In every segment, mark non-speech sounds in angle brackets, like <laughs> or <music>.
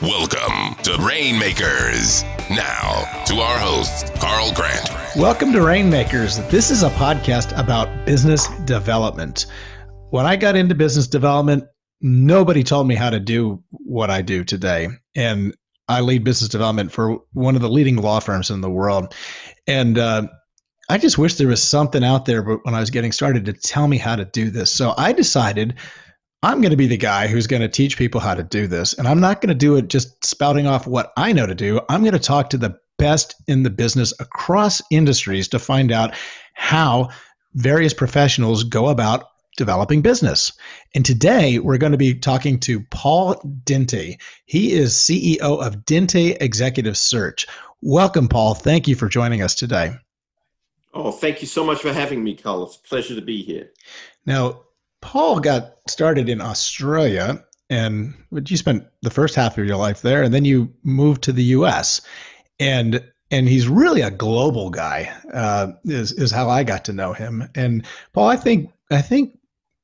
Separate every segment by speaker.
Speaker 1: Welcome to Rainmakers. Now, to our host, Carl Grant.
Speaker 2: Welcome to Rainmakers. This is a podcast about business development. When I got into business development, nobody told me how to do what I do today. And I lead business development for one of the leading law firms in the world. And uh, I just wish there was something out there when I was getting started to tell me how to do this. So I decided I'm going to be the guy who's going to teach people how to do this. And I'm not going to do it just spouting off what I know to do. I'm going to talk to the best in the business across industries to find out how various professionals go about developing business. And today we're going to be talking to Paul Dinte. He is CEO of Dinte Executive Search. Welcome, Paul. Thank you for joining us today.
Speaker 3: Oh, thank you so much for having me, Carl. It's a pleasure to be here.
Speaker 2: Now, Paul got started in Australia, and you spent the first half of your life there, and then you moved to the U.S. and and he's really a global guy. Uh, is is how I got to know him. And Paul, I think I think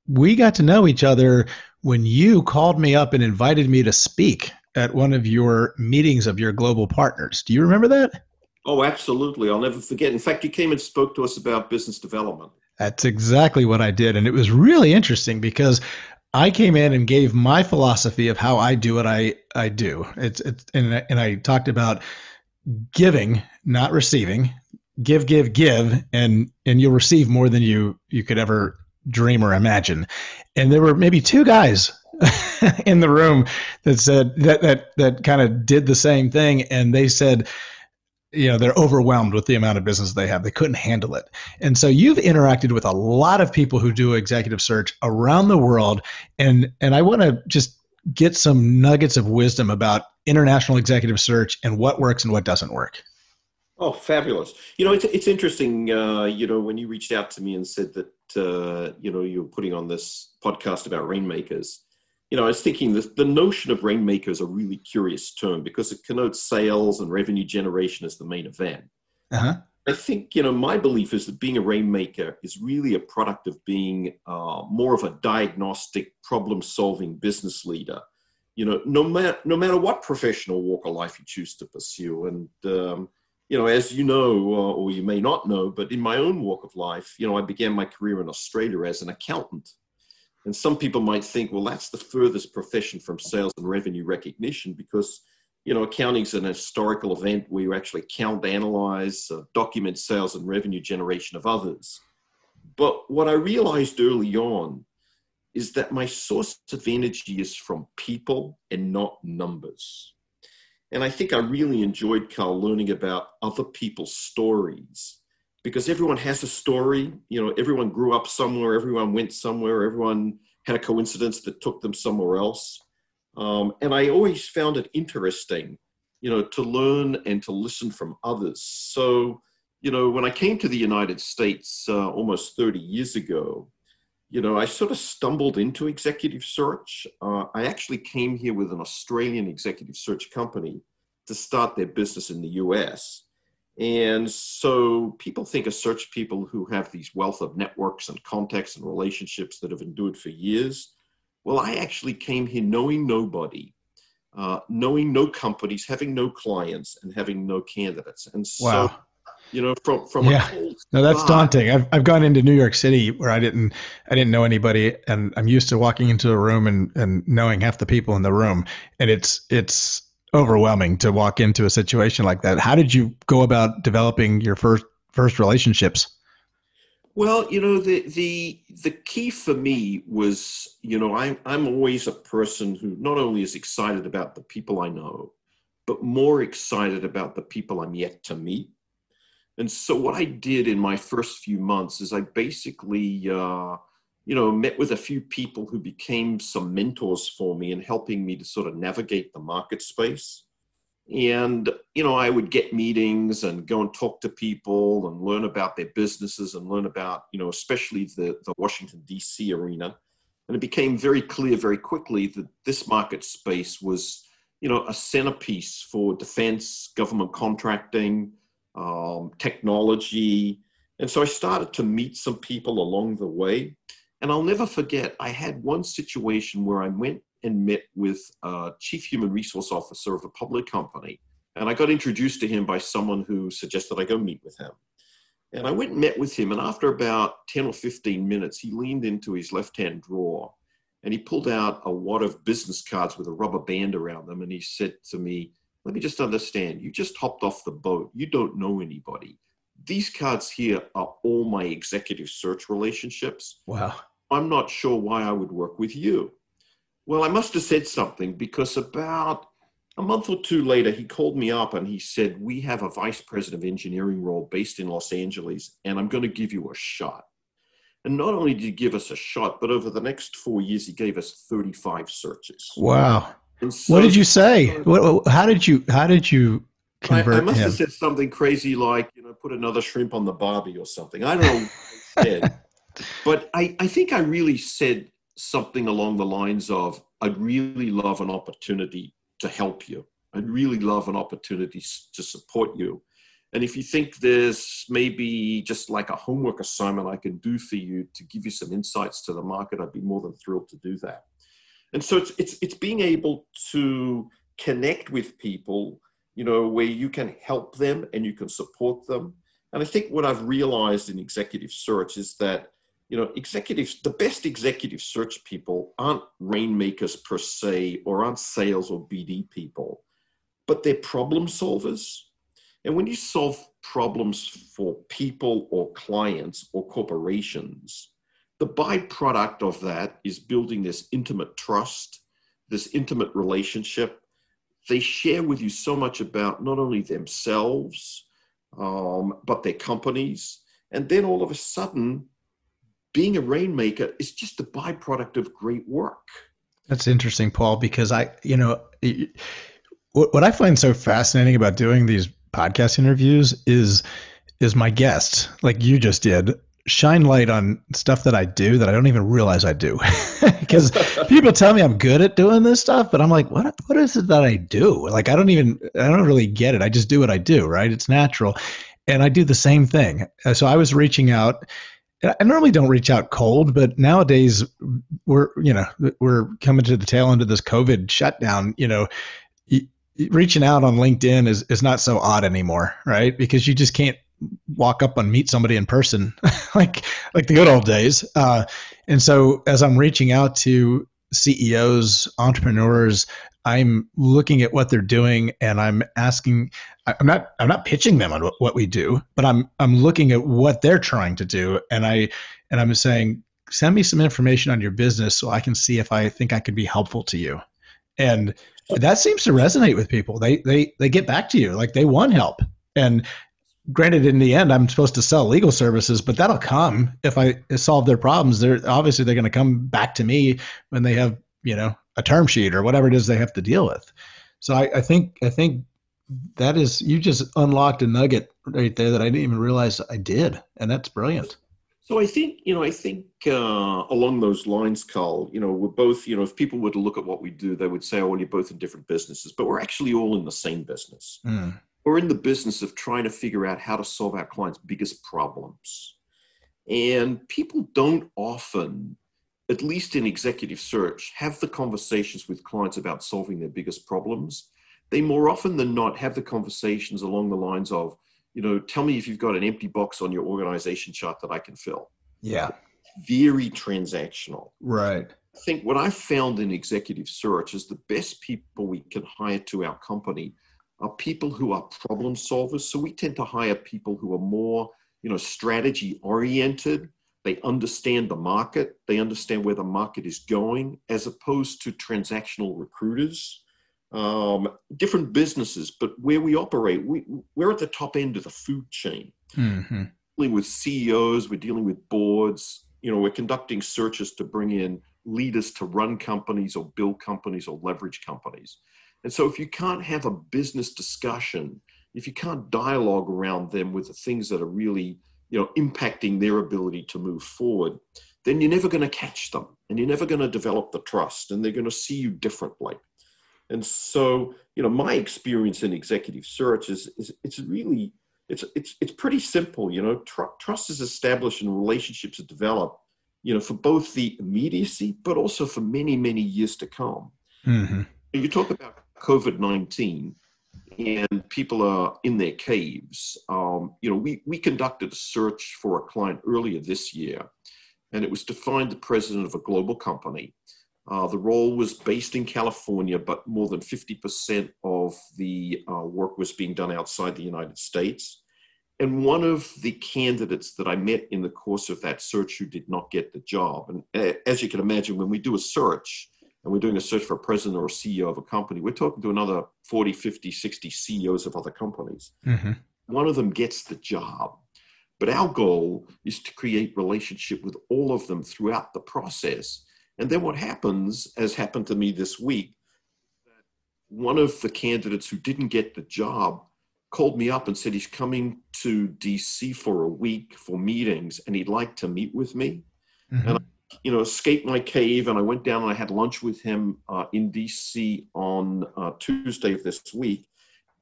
Speaker 2: we got to know each other when you called me up and invited me to speak at one of your meetings of your global partners. Do you remember that?
Speaker 3: Oh, absolutely. I'll never forget. In fact, you came and spoke to us about business development.
Speaker 2: That's exactly what I did. And it was really interesting because I came in and gave my philosophy of how I do what I, I do. It's, it's and, and I talked about giving, not receiving. Give, give, give, and and you'll receive more than you you could ever dream or imagine. And there were maybe two guys <laughs> in the room that said that that that kind of did the same thing, and they said you know they're overwhelmed with the amount of business they have. They couldn't handle it. And so you've interacted with a lot of people who do executive search around the world. And and i want to just get some nuggets of wisdom about international executive search and what works and what doesn't work.
Speaker 3: Oh fabulous. You know it's, it's interesting uh, you know when you reached out to me and said that uh, you know you're putting on this podcast about rainmakers you know, I was thinking that the notion of rainmaker is a really curious term because it connotes sales and revenue generation as the main event. Uh-huh. I think, you know, my belief is that being a rainmaker is really a product of being uh, more of a diagnostic, problem solving business leader. You know, no matter, no matter what professional walk of life you choose to pursue. And, um, you know, as you know, uh, or you may not know, but in my own walk of life, you know, I began my career in Australia as an accountant. And some people might think, well, that's the furthest profession from sales and revenue recognition because, you know, accounting is an historical event where you actually count, analyze, uh, document sales and revenue generation of others. But what I realized early on is that my source of energy is from people and not numbers. And I think I really enjoyed, Carl, learning about other people's stories because everyone has a story. You know, everyone grew up somewhere, everyone went somewhere, everyone had a coincidence that took them somewhere else. Um, and I always found it interesting, you know, to learn and to listen from others. So, you know, when I came to the United States uh, almost 30 years ago, you know, I sort of stumbled into executive search. Uh, I actually came here with an Australian executive search company to start their business in the US. And so people think of search people who have these wealth of networks and contacts and relationships that have endured for years. Well, I actually came here knowing nobody, uh, knowing no companies, having no clients, and having no candidates. And so, wow. you know, from from
Speaker 2: yeah, no, that's daunting. I've I've gone into New York City where I didn't I didn't know anybody, and I'm used to walking into a room and and knowing half the people in the room, and it's it's overwhelming to walk into a situation like that. How did you go about developing your first first relationships?
Speaker 3: Well, you know, the the the key for me was, you know, I'm I'm always a person who not only is excited about the people I know, but more excited about the people I'm yet to meet. And so, what I did in my first few months is I basically uh, you know, met with a few people who became some mentors for me in helping me to sort of navigate the market space. And, you know, I would get meetings and go and talk to people and learn about their businesses and learn about, you know, especially the, the Washington, D.C. arena. And it became very clear very quickly that this market space was, you know, a centerpiece for defense, government contracting, um, technology. And so I started to meet some people along the way and I'll never forget, I had one situation where I went and met with a chief human resource officer of a public company. And I got introduced to him by someone who suggested I go meet with him. And I went and met with him. And after about 10 or 15 minutes, he leaned into his left hand drawer and he pulled out a wad of business cards with a rubber band around them. And he said to me, Let me just understand, you just hopped off the boat. You don't know anybody. These cards here are all my executive search relationships.
Speaker 2: Wow.
Speaker 3: I'm not sure why I would work with you. Well, I must have said something because about a month or two later, he called me up and he said, We have a vice president of engineering role based in Los Angeles, and I'm going to give you a shot. And not only did he give us a shot, but over the next four years, he gave us 35 searches.
Speaker 2: Wow. So, what did you say? What, how did you, how did you convert
Speaker 3: I, I must
Speaker 2: him?
Speaker 3: have said something crazy like, you know, put another shrimp on the barbie or something. I don't know what I said. <laughs> but I, I think I really said something along the lines of, I'd really love an opportunity to help you. I'd really love an opportunity to support you. And if you think there's maybe just like a homework assignment I can do for you to give you some insights to the market, I'd be more than thrilled to do that. And so it's it's it's being able to connect with people, you know, where you can help them and you can support them. And I think what I've realized in executive search is that you know, executives, the best executive search people aren't rainmakers per se, or aren't sales or BD people, but they're problem solvers. And when you solve problems for people or clients or corporations, the byproduct of that is building this intimate trust, this intimate relationship. They share with you so much about not only themselves, um, but their companies. And then all of a sudden, being a rainmaker is just a byproduct of great work.
Speaker 2: That's interesting, Paul, because I, you know, what I find so fascinating about doing these podcast interviews is is my guest, like you just did, shine light on stuff that I do that I don't even realize I do. <laughs> because <laughs> people tell me I'm good at doing this stuff, but I'm like, what what is it that I do? Like I don't even I don't really get it. I just do what I do, right? It's natural. And I do the same thing. Uh, so I was reaching out I normally don't reach out cold, but nowadays we're you know we're coming to the tail end of this COVID shutdown. You know, reaching out on LinkedIn is is not so odd anymore, right? Because you just can't walk up and meet somebody in person <laughs> like like the good old days. Uh, and so as I'm reaching out to CEOs, entrepreneurs, I'm looking at what they're doing and I'm asking I'm not I'm not pitching them on what we do, but I'm I'm looking at what they're trying to do and I and I'm saying send me some information on your business so I can see if I think I could be helpful to you. And that seems to resonate with people. They they they get back to you like they want help. And granted in the end I'm supposed to sell legal services, but that'll come if I solve their problems. They're obviously they're going to come back to me when they have, you know, a term sheet or whatever it is they have to deal with. So I, I think I think that is you just unlocked a nugget right there that I didn't even realize I did, and that's brilliant.
Speaker 3: So I think you know I think uh, along those lines, Carl. You know we're both you know if people were to look at what we do, they would say, "Oh, well, you're both in different businesses," but we're actually all in the same business. Mm. We're in the business of trying to figure out how to solve our clients' biggest problems, and people don't often at least in executive search, have the conversations with clients about solving their biggest problems. They more often than not have the conversations along the lines of, you know, tell me if you've got an empty box on your organization chart that I can fill.
Speaker 2: Yeah.
Speaker 3: Very transactional.
Speaker 2: Right.
Speaker 3: I think what I found in executive search is the best people we can hire to our company are people who are problem solvers. So we tend to hire people who are more, you know, strategy oriented they understand the market, they understand where the market is going, as opposed to transactional recruiters. Um, different businesses, but where we operate, we, we're at the top end of the food chain. Mm-hmm. Dealing with CEOs, we're dealing with boards. You know, we're conducting searches to bring in leaders to run companies or build companies or leverage companies. And so, if you can't have a business discussion, if you can't dialogue around them with the things that are really you know, impacting their ability to move forward, then you're never going to catch them and you're never going to develop the trust and they're going to see you differently. And so, you know, my experience in executive search is, is it's really, it's, it's, it's pretty simple. You know, tr- trust is established and relationships are developed you know, for both the immediacy, but also for many, many years to come. Mm-hmm. You talk about COVID 19 and people are in their caves. Um, you know, we, we conducted a search for a client earlier this year, and it was to find the president of a global company. Uh, the role was based in California, but more than 50% of the uh, work was being done outside the United States. And one of the candidates that I met in the course of that search who did not get the job, and as you can imagine, when we do a search, and we're doing a search for a president or a CEO of a company, we're talking to another 40, 50, 60 CEOs of other companies. Mm-hmm. One of them gets the job. But our goal is to create relationship with all of them throughout the process. And then what happens, as happened to me this week, one of the candidates who didn't get the job called me up and said he's coming to DC for a week for meetings and he'd like to meet with me. Mm-hmm. And I you know, escaped my cave and I went down and I had lunch with him uh, in DC on uh, Tuesday of this week.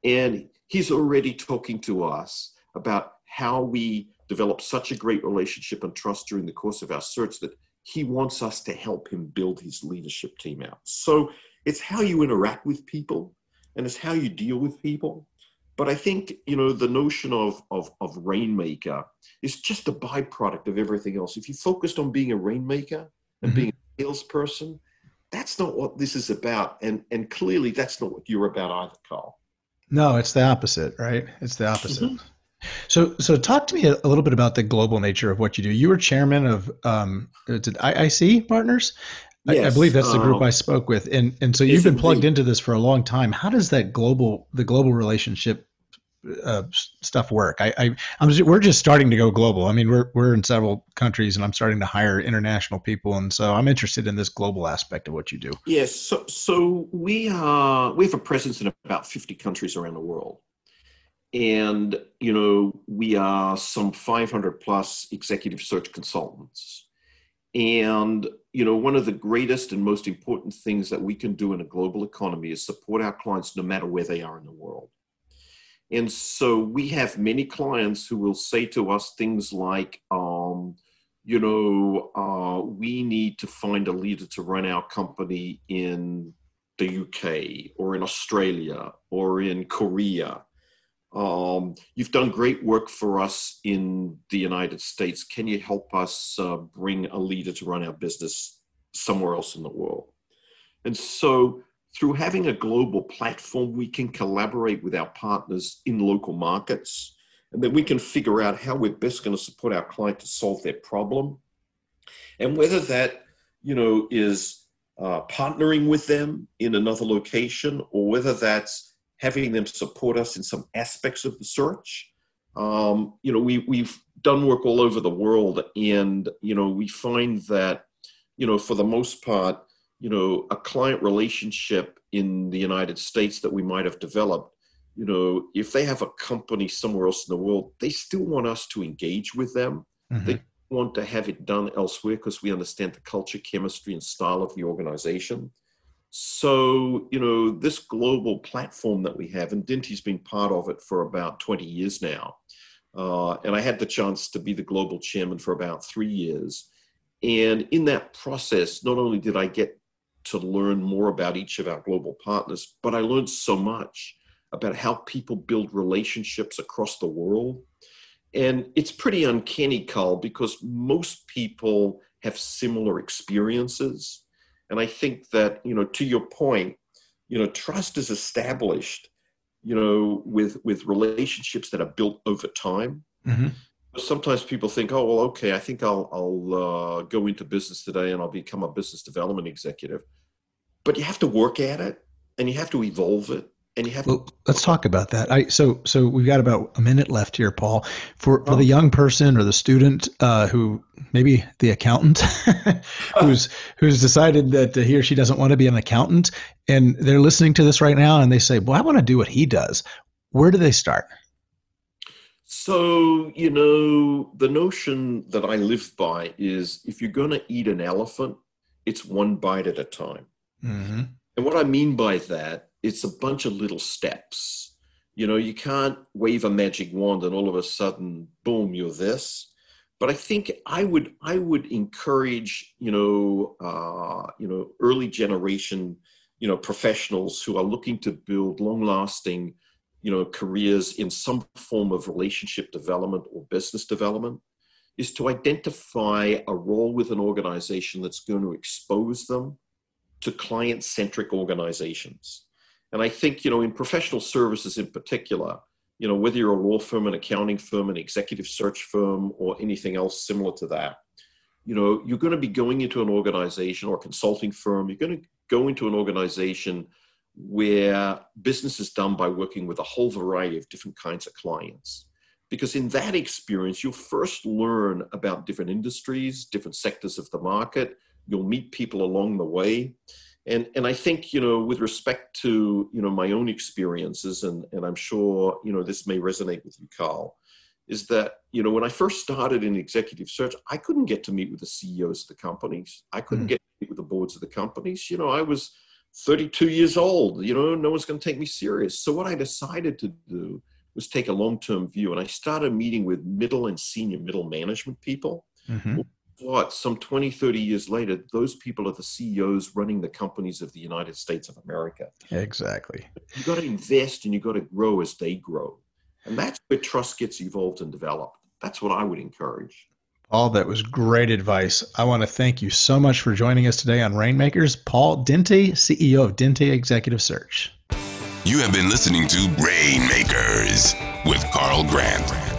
Speaker 3: And he's already talking to us about how we developed such a great relationship and trust during the course of our search that he wants us to help him build his leadership team out. So it's how you interact with people and it's how you deal with people but I think you know the notion of of of rainmaker is just a byproduct of everything else. If you focused on being a rainmaker and mm-hmm. being a salesperson, that's not what this is about, and and clearly that's not what you're about either, Carl.
Speaker 2: No, it's the opposite, right? It's the opposite. Mm-hmm. So, so talk to me a, little bit about the global nature of what you do. You were chairman of um, IIC Partners, Yes, I, I, believe that's the group um, I spoke with, and and so you've been plugged into this for a long time. How does that global the global relationship uh, stuff work? I, I I'm just, we're just starting to go global. I mean, we're we're in several countries, and I'm starting to hire international people, and so I'm interested in this global aspect of what you do.
Speaker 3: Yes, so so we are we have a presence in about 50 countries around the world, and you know we are some 500 plus executive search consultants and you know, one of the greatest and most important things that we can do in a global economy is support our clients no matter where they are in the world. And so we have many clients who will say to us things like, um, you know, uh, we need to find a leader to run our company in the UK or in Australia or in Korea um, you've done great work for us in the United States. Can you help us uh, bring a leader to run our business somewhere else in the world? And so, through having a global platform, we can collaborate with our partners in local markets, and then we can figure out how we're best going to support our client to solve their problem, and whether that you know is uh, partnering with them in another location or whether that's having them support us in some aspects of the search. Um, you know, we, we've done work all over the world, and you know, we find that, you know, for the most part, you know, a client relationship in the United States that we might have developed, you know, if they have a company somewhere else in the world, they still want us to engage with them. Mm-hmm. They want to have it done elsewhere because we understand the culture, chemistry, and style of the organization. So, you know, this global platform that we have, and Dinte's been part of it for about 20 years now. Uh, and I had the chance to be the global chairman for about three years. And in that process, not only did I get to learn more about each of our global partners, but I learned so much about how people build relationships across the world. And it's pretty uncanny, Carl, because most people have similar experiences and I think that, you know, to your point, you know, trust is established, you know, with with relationships that are built over time. Mm-hmm. Sometimes people think, oh well, okay, I think I'll I'll uh, go into business today and I'll become a business development executive. But you have to work at it and you have to evolve it and you have well,
Speaker 2: to- let's talk about that. I so so we've got about a minute left here paul. For for oh. the young person or the student uh, who maybe the accountant <laughs> who's who's decided that he or she doesn't want to be an accountant and they're listening to this right now and they say well i want to do what he does. Where do they start?
Speaker 3: So you know the notion that i live by is if you're going to eat an elephant it's one bite at a time. Mm-hmm. and what i mean by that it's a bunch of little steps. You know, you can't wave a magic wand and all of a sudden, boom, you're this. but I think I would I would encourage you know uh, you know early generation you know professionals who are looking to build long lasting you know careers in some form of relationship development or business development is to identify a role with an organization that's going to expose them to client centric organizations and i think you know in professional services in particular you know, whether you're a law firm, an accounting firm, an executive search firm, or anything else similar to that, you know, you're going to be going into an organization or a consulting firm. You're going to go into an organization where business is done by working with a whole variety of different kinds of clients. Because in that experience, you'll first learn about different industries, different sectors of the market. You'll meet people along the way and and i think you know with respect to you know my own experiences and and i'm sure you know this may resonate with you carl is that you know when i first started in executive search i couldn't get to meet with the ceos of the companies. I couldn't mm. get to meet with the boards of the companies. You know i was 32 years old you know no one's going to take me serious. So what i decided to do was take a long-term view and i started meeting with middle and senior middle management people. Mm-hmm what, some 20, 30 years later, those people are the CEOs running the companies of the United States of America.
Speaker 2: Exactly.
Speaker 3: You've got to invest and you've got to grow as they grow. And that's where trust gets evolved and developed. That's what I would encourage.
Speaker 2: Paul, that was great advice. I want to thank you so much for joining us today on Rainmakers. Paul Dinte, CEO of Dinte Executive Search.
Speaker 1: You have been listening to Rainmakers with Carl Grant.